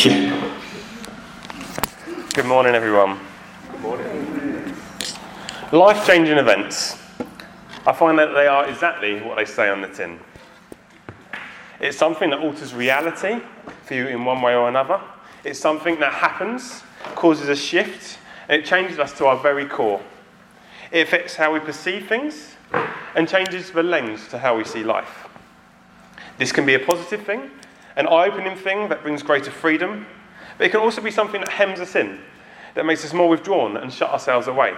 Good morning, everyone. Good morning. Life changing events. I find that they are exactly what they say on the tin. It's something that alters reality for you in one way or another. It's something that happens, causes a shift, and it changes us to our very core. It affects how we perceive things and changes the lens to how we see life. This can be a positive thing, an eye opening thing that brings greater freedom, but it can also be something that hems us in, that makes us more withdrawn and shut ourselves away.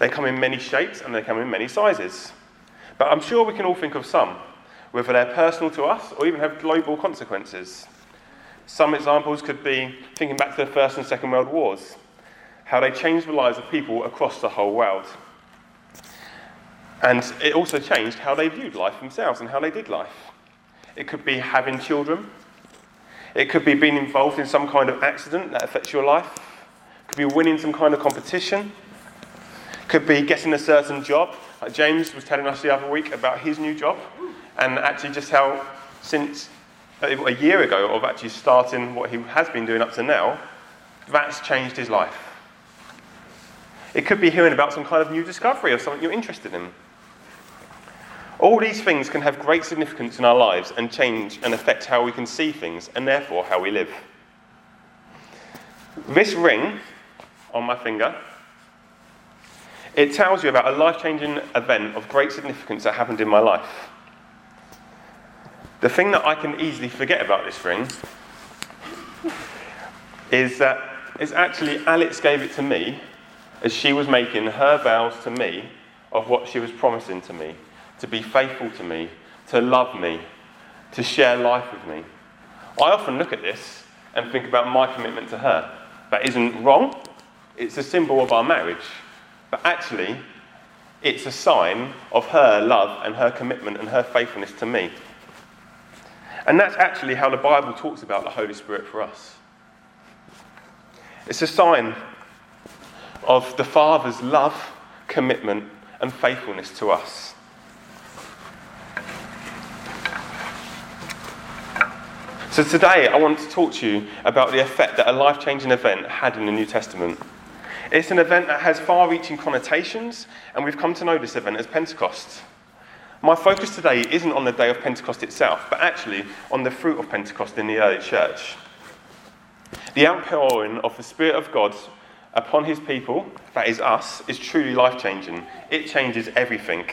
They come in many shapes and they come in many sizes. But I'm sure we can all think of some, whether they're personal to us or even have global consequences. Some examples could be thinking back to the First and Second World Wars, how they changed the lives of people across the whole world. And it also changed how they viewed life themselves and how they did life. It could be having children. It could be being involved in some kind of accident that affects your life. It could be winning some kind of competition. It could be getting a certain job. Like James was telling us the other week about his new job and actually just how since a year ago of actually starting what he has been doing up to now, that's changed his life. It could be hearing about some kind of new discovery or something you're interested in. All these things can have great significance in our lives and change and affect how we can see things and therefore how we live. This ring on my finger, it tells you about a life changing event of great significance that happened in my life. The thing that I can easily forget about this ring is that it's actually Alex gave it to me as she was making her vows to me of what she was promising to me to be faithful to me, to love me, to share life with me. I often look at this and think about my commitment to her. That isn't wrong, it's a symbol of our marriage. But actually, it's a sign of her love and her commitment and her faithfulness to me. And that's actually how the Bible talks about the Holy Spirit for us. It's a sign of the Father's love, commitment, and faithfulness to us. So today I want to talk to you about the effect that a life changing event had in the New Testament. It's an event that has far reaching connotations, and we've come to know this event as Pentecost. My focus today isn't on the day of Pentecost itself, but actually on the fruit of Pentecost in the early church. The outpouring of the Spirit of God upon his people, that is us, is truly life changing. It changes everything.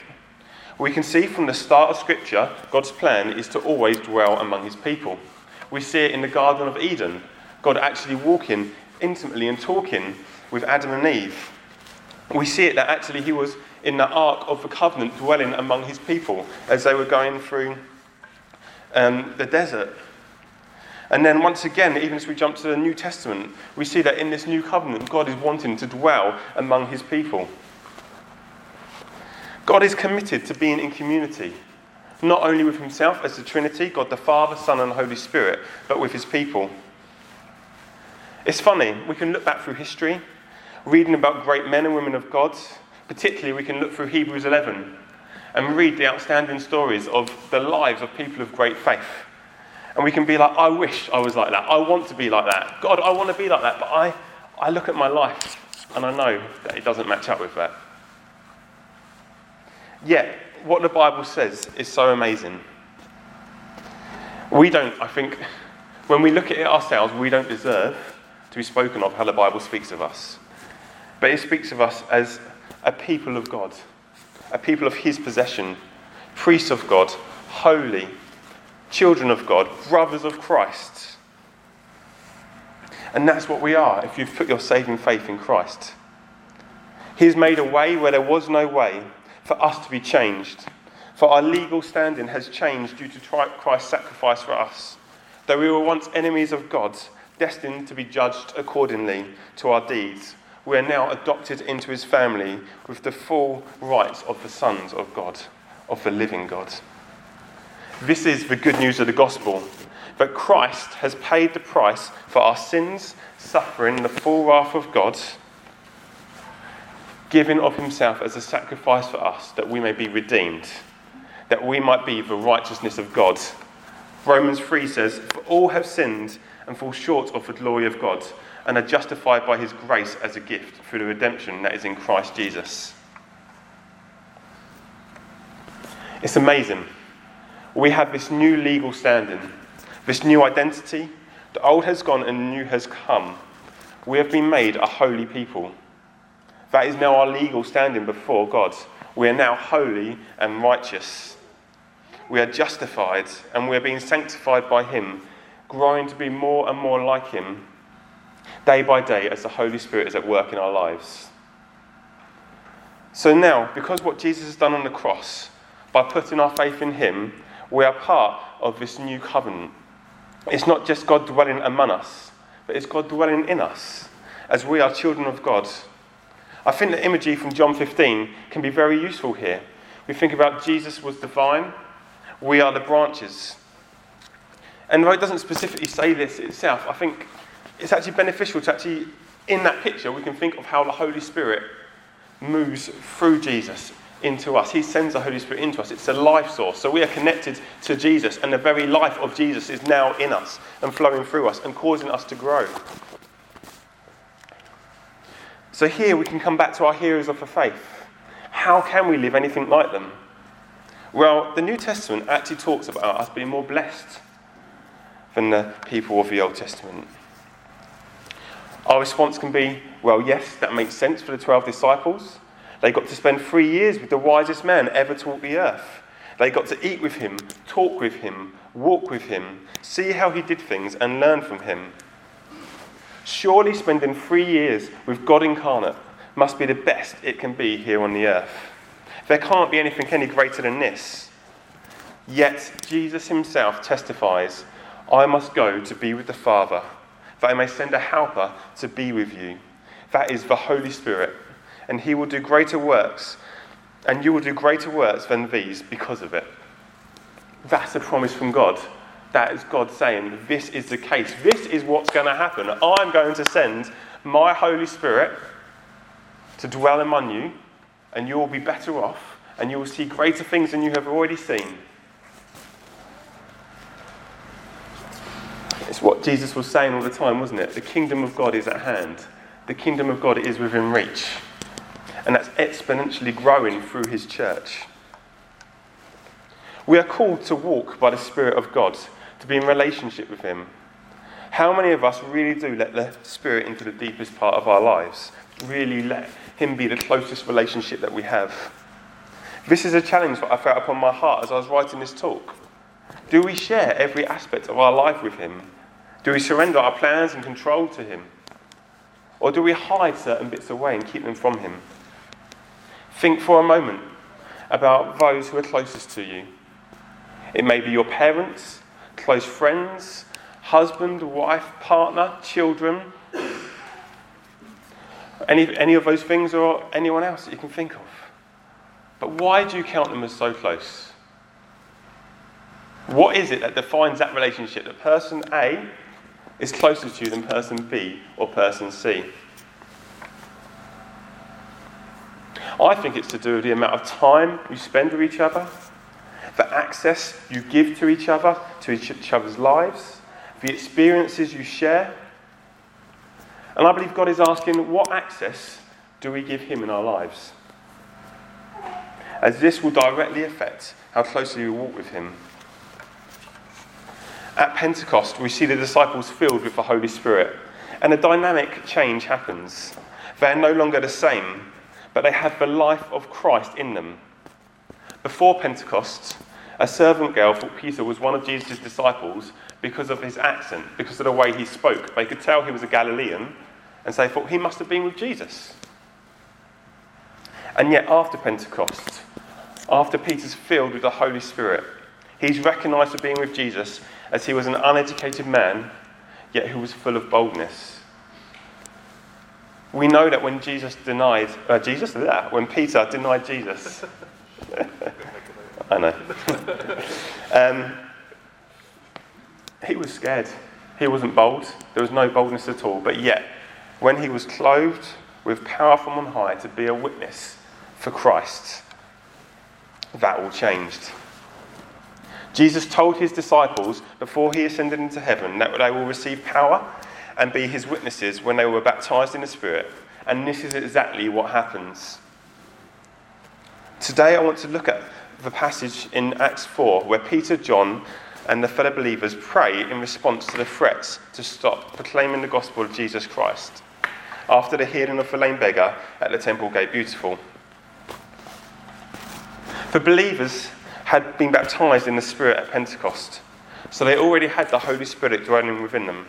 We can see from the start of Scripture, God's plan is to always dwell among his people. We see it in the Garden of Eden, God actually walking intimately and talking with Adam and Eve. We see it that actually he was in the Ark of the Covenant dwelling among his people as they were going through um, the desert. And then once again, even as we jump to the New Testament, we see that in this new covenant, God is wanting to dwell among his people. God is committed to being in community, not only with himself as the Trinity, God the Father, Son, and Holy Spirit, but with his people. It's funny, we can look back through history, reading about great men and women of God. Particularly, we can look through Hebrews 11 and read the outstanding stories of the lives of people of great faith. And we can be like, I wish I was like that. I want to be like that. God, I want to be like that. But I, I look at my life and I know that it doesn't match up with that. Yet, what the Bible says is so amazing. We don't, I think, when we look at it ourselves, we don't deserve to be spoken of how the Bible speaks of us. But it speaks of us as a people of God, a people of His possession, priests of God, holy, children of God, brothers of Christ. And that's what we are if you've put your saving faith in Christ. He's made a way where there was no way for us to be changed. For our legal standing has changed due to Christ's sacrifice for us. Though we were once enemies of God, destined to be judged accordingly to our deeds, we are now adopted into his family with the full rights of the sons of God, of the living God. This is the good news of the gospel that Christ has paid the price for our sins, suffering the full wrath of God giving of himself as a sacrifice for us that we may be redeemed, that we might be the righteousness of God Romans 3 says, For all have sinned and fall short of the glory of God, and are justified by his grace as a gift through the redemption that is in Christ Jesus. It's amazing. We have this new legal standing, this new identity. The old has gone and the new has come. We have been made a holy people. That is now our legal standing before God. We are now holy and righteous. We are justified and we are being sanctified by Him, growing to be more and more like Him day by day as the Holy Spirit is at work in our lives. So now, because what Jesus has done on the cross, by putting our faith in Him, we are part of this new covenant. It's not just God dwelling among us, but it's God dwelling in us as we are children of God. I think the imagery from John 15 can be very useful here. We think about Jesus was divine, we are the branches. And though it doesn't specifically say this itself, I think it's actually beneficial to actually, in that picture, we can think of how the Holy Spirit moves through Jesus into us. He sends the Holy Spirit into us. It's a life source. So we are connected to Jesus, and the very life of Jesus is now in us and flowing through us and causing us to grow. So here we can come back to our heroes of the faith. How can we live anything like them? Well, the New Testament actually talks about us being more blessed than the people of the Old Testament. Our response can be, well, yes, that makes sense for the 12 disciples. They got to spend three years with the wisest man ever to walk the earth. They got to eat with him, talk with him, walk with him, see how he did things, and learn from him. Surely spending three years with God incarnate must be the best it can be here on the earth. There can't be anything any greater than this. Yet Jesus himself testifies, I must go to be with the Father, that I may send a helper to be with you. That is the Holy Spirit, and he will do greater works, and you will do greater works than these because of it. That's a promise from God. That is God saying, This is the case. This is what's going to happen. I'm going to send my Holy Spirit to dwell among you, and you will be better off, and you will see greater things than you have already seen. It's what Jesus was saying all the time, wasn't it? The kingdom of God is at hand, the kingdom of God is within reach. And that's exponentially growing through his church. We are called to walk by the Spirit of God to be in relationship with Him. How many of us really do let the Spirit into the deepest part of our lives? Really let Him be the closest relationship that we have? This is a challenge that I felt upon my heart as I was writing this talk. Do we share every aspect of our life with Him? Do we surrender our plans and control to Him? Or do we hide certain bits away and keep them from Him? Think for a moment about those who are closest to you. It may be your parents, close friends, husband, wife, partner, children. Any, any of those things or anyone else that you can think of. But why do you count them as so close? What is it that defines that relationship? That person A is closer to you than person B or person C? I think it's to do with the amount of time you spend with each other, the access you give to each other, to each other's lives, the experiences you share. And I believe God is asking, what access do we give Him in our lives? As this will directly affect how closely we walk with Him. At Pentecost, we see the disciples filled with the Holy Spirit, and a dynamic change happens. They're no longer the same, but they have the life of Christ in them. Before Pentecost, a servant girl thought Peter was one of Jesus' disciples because of his accent, because of the way he spoke. They could tell he was a Galilean, and so they thought he must have been with Jesus. And yet, after Pentecost, after Peter's filled with the Holy Spirit, he's recognized for being with Jesus as he was an uneducated man, yet who was full of boldness. We know that when Jesus denied, uh, Jesus, yeah, when Peter denied Jesus, I know. um, he was scared. He wasn't bold. There was no boldness at all. But yet, when he was clothed with power from on high to be a witness for Christ, that all changed. Jesus told his disciples before he ascended into heaven that they will receive power and be his witnesses when they were baptized in the Spirit. And this is exactly what happens. Today I want to look at the passage in Acts 4 where Peter, John, and the fellow believers pray in response to the threats to stop proclaiming the gospel of Jesus Christ after the healing of the lame beggar at the temple gate beautiful. The believers had been baptized in the Spirit at Pentecost, so they already had the Holy Spirit dwelling within them.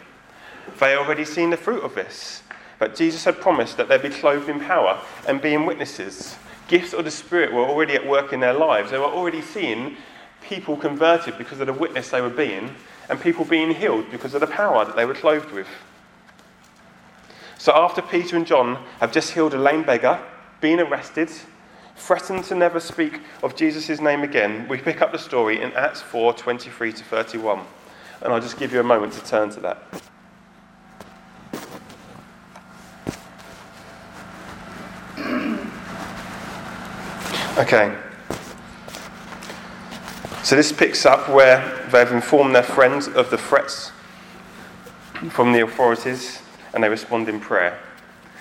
They already seen the fruit of this, but Jesus had promised that they'd be clothed in power and being witnesses. Gifts of the Spirit were already at work in their lives. They were already seeing people converted because of the witness they were being, and people being healed because of the power that they were clothed with. So after Peter and John have just healed a lame beggar, been arrested, threatened to never speak of Jesus' name again, we pick up the story in Acts 4 23 to 31. And I'll just give you a moment to turn to that. Okay. So this picks up where they've informed their friends of the threats from the authorities and they respond in prayer.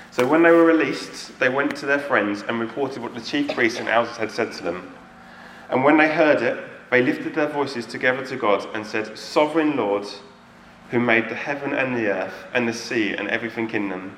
So when they were released, they went to their friends and reported what the chief priests and elders had said to them. And when they heard it, they lifted their voices together to God and said, Sovereign Lord, who made the heaven and the earth and the sea and everything in them,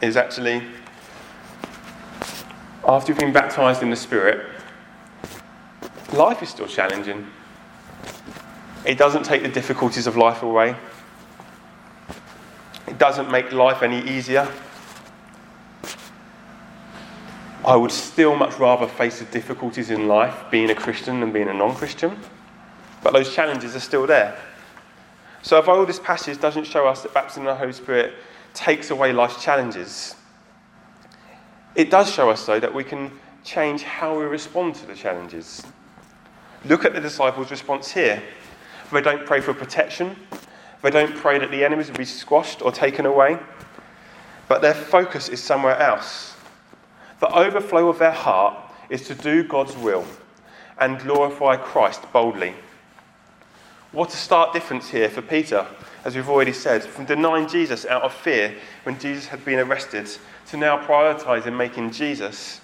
is actually after you've been baptized in the Spirit, life is still challenging. It doesn't take the difficulties of life away, it doesn't make life any easier. I would still much rather face the difficulties in life being a Christian than being a non Christian. But those challenges are still there. So, although this passage doesn't show us that baptism in the Holy Spirit takes away life's challenges, it does show us, though, that we can change how we respond to the challenges. Look at the disciples' response here. They don't pray for protection, they don't pray that the enemies will be squashed or taken away, but their focus is somewhere else. The overflow of their heart is to do God's will and glorify Christ boldly. What a stark difference here for Peter, as we've already said, from denying Jesus out of fear when Jesus had been arrested to now prioritizing making Jesus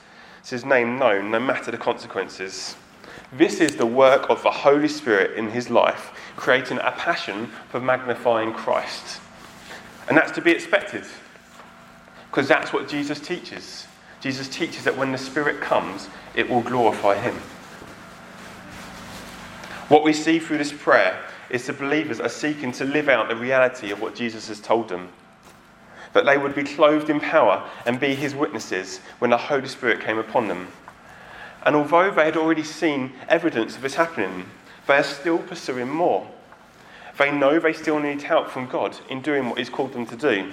his name known no matter the consequences. This is the work of the Holy Spirit in his life, creating a passion for magnifying Christ. And that's to be expected, because that's what Jesus teaches. Jesus teaches that when the Spirit comes, it will glorify Him. What we see through this prayer is the believers are seeking to live out the reality of what Jesus has told them. That they would be clothed in power and be His witnesses when the Holy Spirit came upon them. And although they had already seen evidence of this happening, they are still pursuing more. They know they still need help from God in doing what He's called them to do.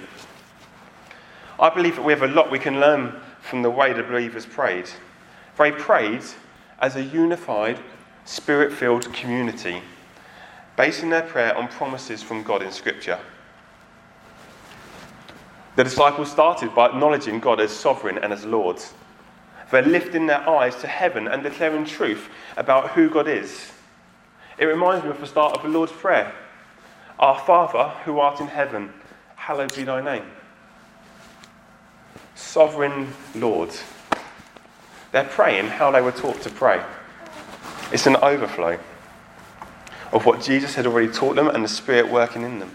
I believe that we have a lot we can learn from the way the believers prayed. They prayed as a unified, spirit filled community, basing their prayer on promises from God in Scripture. The disciples started by acknowledging God as sovereign and as Lord. They're lifting their eyes to heaven and declaring truth about who God is. It reminds me of the start of the Lord's Prayer Our Father, who art in heaven, hallowed be thy name sovereign Lord. They're praying how they were taught to pray. It's an overflow. of what Jesus had already taught them and the Spirit working in them.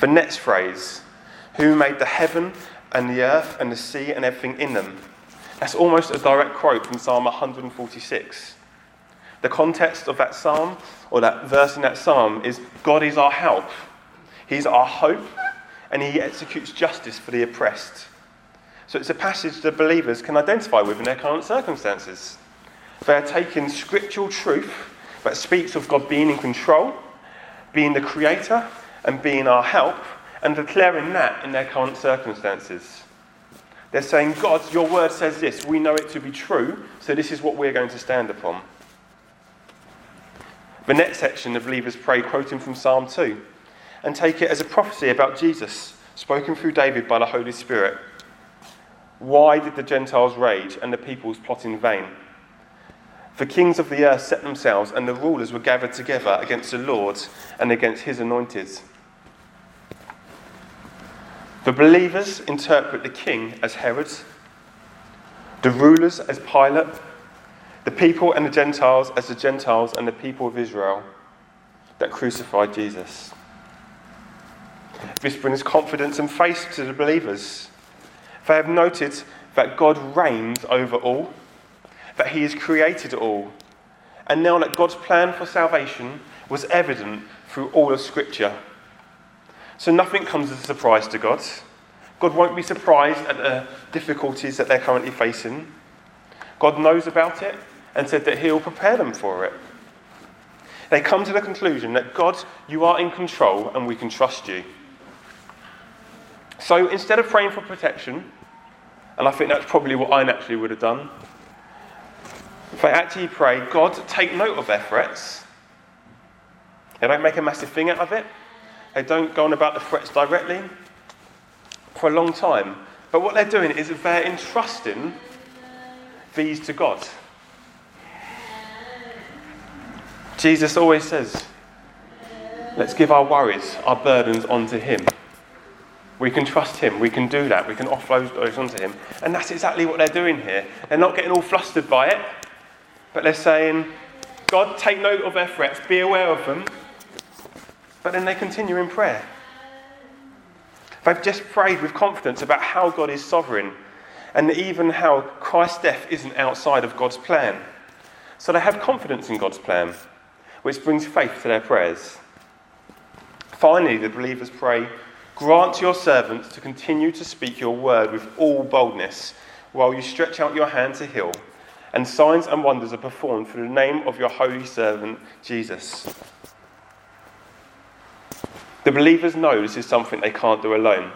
The next phrase, who made the heaven and the earth and the sea and everything in them. That's almost a direct quote from Psalm 146. The context of that psalm, or that verse in that psalm, is God is our help, He's our hope, and He executes justice for the oppressed. So it's a passage that believers can identify with in their current circumstances. They are taking scriptural truth that speaks of God being in control, being the creator, and being our help, and declaring that in their current circumstances. They're saying, God, your word says this. We know it to be true, so this is what we're going to stand upon. The next section, the believers pray, quoting from Psalm 2, and take it as a prophecy about Jesus, spoken through David by the Holy Spirit. Why did the Gentiles rage and the peoples plot in vain? The kings of the earth set themselves, and the rulers were gathered together against the Lord and against his anointed. The believers interpret the king as Herod, the rulers as Pilate, the people and the Gentiles as the Gentiles and the people of Israel that crucified Jesus. This brings confidence and faith to the believers. They have noted that God reigns over all that He has created all, and now that God's plan for salvation was evident through all of Scripture. So nothing comes as a surprise to God. God won't be surprised at the difficulties that they're currently facing. God knows about it and said that He'll prepare them for it. They come to the conclusion that God, you are in control and we can trust you. So instead of praying for protection, and I think that's probably what I naturally would have done, If they actually pray, God, take note of their threats. They don't make a massive thing out of it. They don't go on about the threats directly for a long time. But what they're doing is they're entrusting these to God. Jesus always says, let's give our worries, our burdens onto Him. We can trust Him. We can do that. We can offload those onto Him. And that's exactly what they're doing here. They're not getting all flustered by it. But they're saying, God, take note of their threats, be aware of them. But then they continue in prayer. They've just prayed with confidence about how God is sovereign and even how Christ's death isn't outside of God's plan. So they have confidence in God's plan, which brings faith to their prayers. Finally, the believers pray, Grant your servants to continue to speak your word with all boldness while you stretch out your hand to heal and signs and wonders are performed through the name of your holy servant, Jesus. The believers know this is something they can't do alone,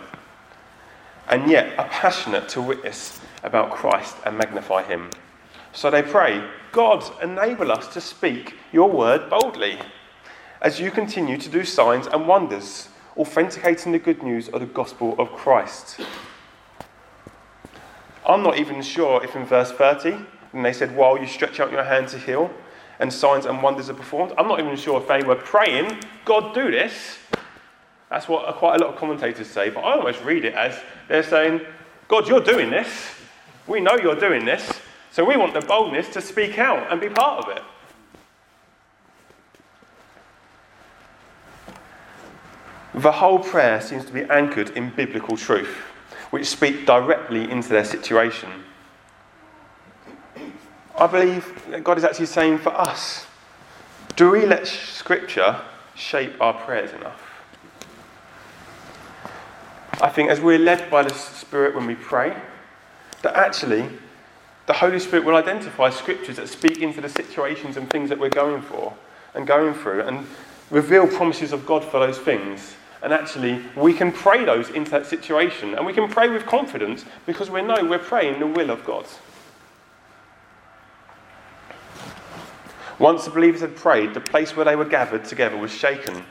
and yet are passionate to witness about Christ and magnify him. So they pray, God, enable us to speak your word boldly as you continue to do signs and wonders, authenticating the good news of the gospel of Christ. I'm not even sure if in verse 30 and they said, While you stretch out your hand to heal, and signs and wonders are performed. I'm not even sure if they were praying, God, do this. That's what quite a lot of commentators say, but I almost read it as they're saying, God, you're doing this. We know you're doing this. So we want the boldness to speak out and be part of it. The whole prayer seems to be anchored in biblical truth, which speak directly into their situation. I believe that God is actually saying for us do we let Scripture shape our prayers enough? I think as we're led by the Spirit when we pray, that actually the Holy Spirit will identify scriptures that speak into the situations and things that we're going for and going through and reveal promises of God for those things. And actually, we can pray those into that situation and we can pray with confidence because we know we're praying the will of God. Once the believers had prayed, the place where they were gathered together was shaken,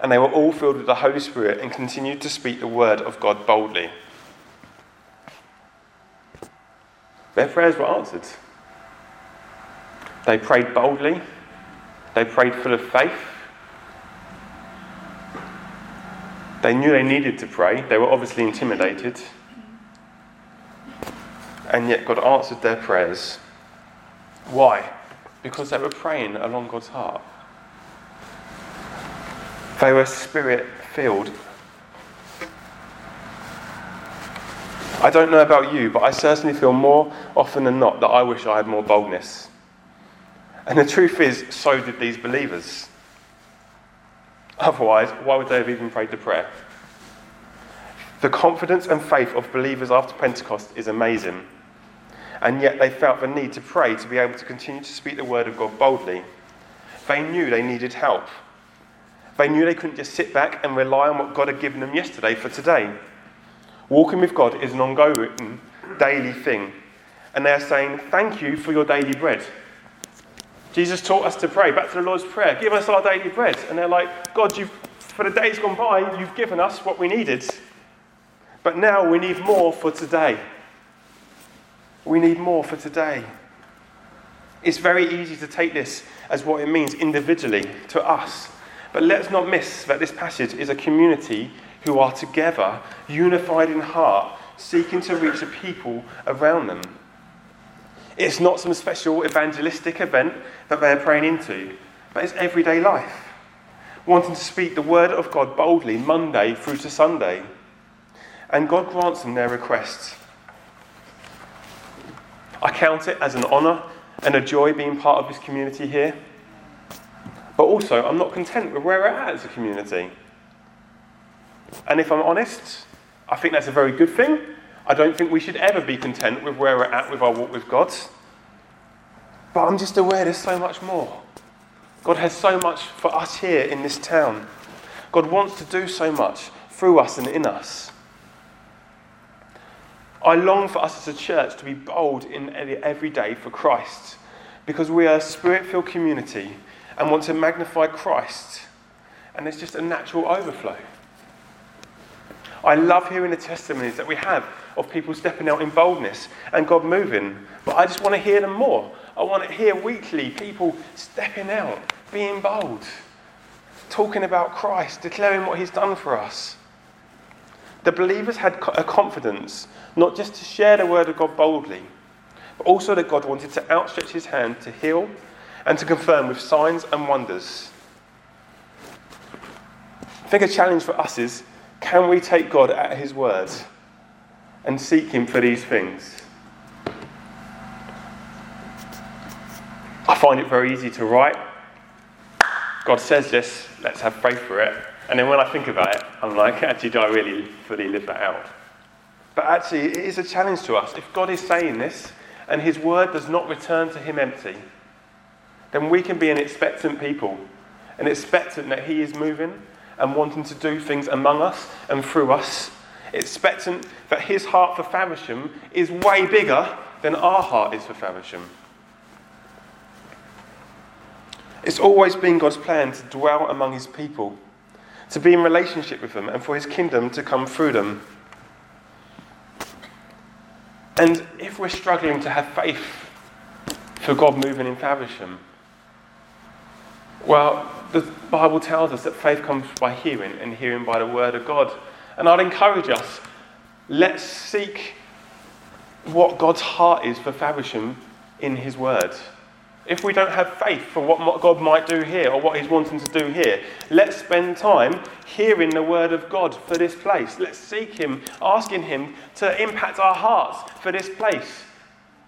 and they were all filled with the Holy Spirit and continued to speak the word of God boldly. Their prayers were answered. They prayed boldly, they prayed full of faith. They knew they needed to pray, they were obviously intimidated. And yet God answered their prayers. Why? because they were praying along God's heart. They were spirit filled. I don't know about you, but I certainly feel more often than not that I wish I had more boldness. And the truth is, so did these believers. Otherwise, why would they have even prayed the prayer? The confidence and faith of believers after Pentecost is amazing. And yet they felt the need to pray to be able to continue to speak the word of God boldly. They knew they needed help. They knew they couldn't just sit back and rely on what God had given them yesterday for today. Walking with God is an ongoing, daily thing. And they are saying, Thank you for your daily bread. Jesus taught us to pray. Back to the Lord's Prayer. Give us our daily bread. And they're like, God, you've, for the days gone by, you've given us what we needed. But now we need more for today. We need more for today. It's very easy to take this as what it means individually to us. But let's not miss that this passage is a community who are together, unified in heart, seeking to reach the people around them. It's not some special evangelistic event that they're praying into, but it's everyday life. Wanting to speak the word of God boldly Monday through to Sunday. And God grants them their requests. I count it as an honour and a joy being part of this community here. But also, I'm not content with where we're at as a community. And if I'm honest, I think that's a very good thing. I don't think we should ever be content with where we're at with our walk with God. But I'm just aware there's so much more. God has so much for us here in this town. God wants to do so much through us and in us. I long for us as a church to be bold in every day for Christ because we are a spirit filled community and want to magnify Christ. And there's just a natural overflow. I love hearing the testimonies that we have of people stepping out in boldness and God moving, but I just want to hear them more. I want to hear weekly people stepping out, being bold, talking about Christ, declaring what He's done for us. The believers had a confidence not just to share the word of God boldly, but also that God wanted to outstretch His hand to heal and to confirm with signs and wonders. I think a challenge for us is can we take God at His word and seek Him for these things? I find it very easy to write. God says this, let's have faith for it. And then when I think about it, I'm like, actually, do I really fully live that out? But actually, it is a challenge to us. If God is saying this and His word does not return to Him empty, then we can be an expectant people, an expectant that He is moving and wanting to do things among us and through us, expectant that His heart for Faversham is way bigger than our heart is for Faversham. It's always been God's plan to dwell among His people, to be in relationship with them, and for His kingdom to come through them. And if we're struggling to have faith for God moving in Faversham, well, the Bible tells us that faith comes by hearing, and hearing by the word of God. And I'd encourage us let's seek what God's heart is for Faversham in His word. If we don't have faith for what God might do here or what He's wanting to do here, let's spend time hearing the word of God for this place. Let's seek Him, asking Him to impact our hearts for this place.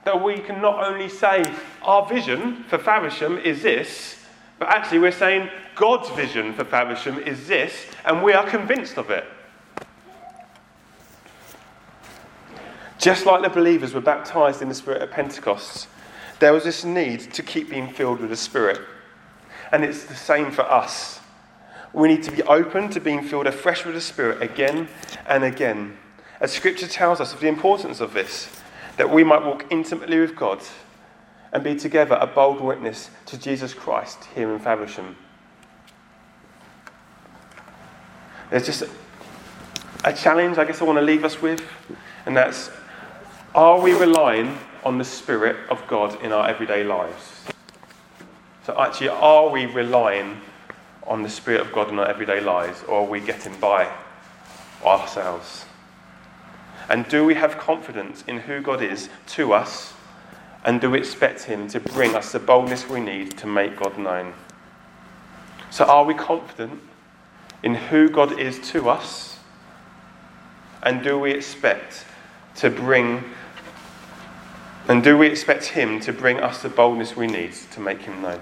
That we can not only say, Our vision for Faversham is this, but actually, we're saying God's vision for Faversham is this, and we are convinced of it. Just like the believers were baptized in the Spirit at Pentecost, there was this need to keep being filled with the Spirit. And it's the same for us. We need to be open to being filled afresh with the Spirit again and again. As Scripture tells us of the importance of this, that we might walk intimately with God and be together a bold witness to Jesus Christ here in Faversham. There's just a challenge I guess I want to leave us with, and that's are we relying on the Spirit of God in our everyday lives? So, actually, are we relying on the Spirit of God in our everyday lives, or are we getting by ourselves? And do we have confidence in who God is to us And do we expect Him to bring us the boldness we need to make God known? So, are we confident in who God is to us? And do we expect to bring and do we expect him to bring us the boldness we need to make him known?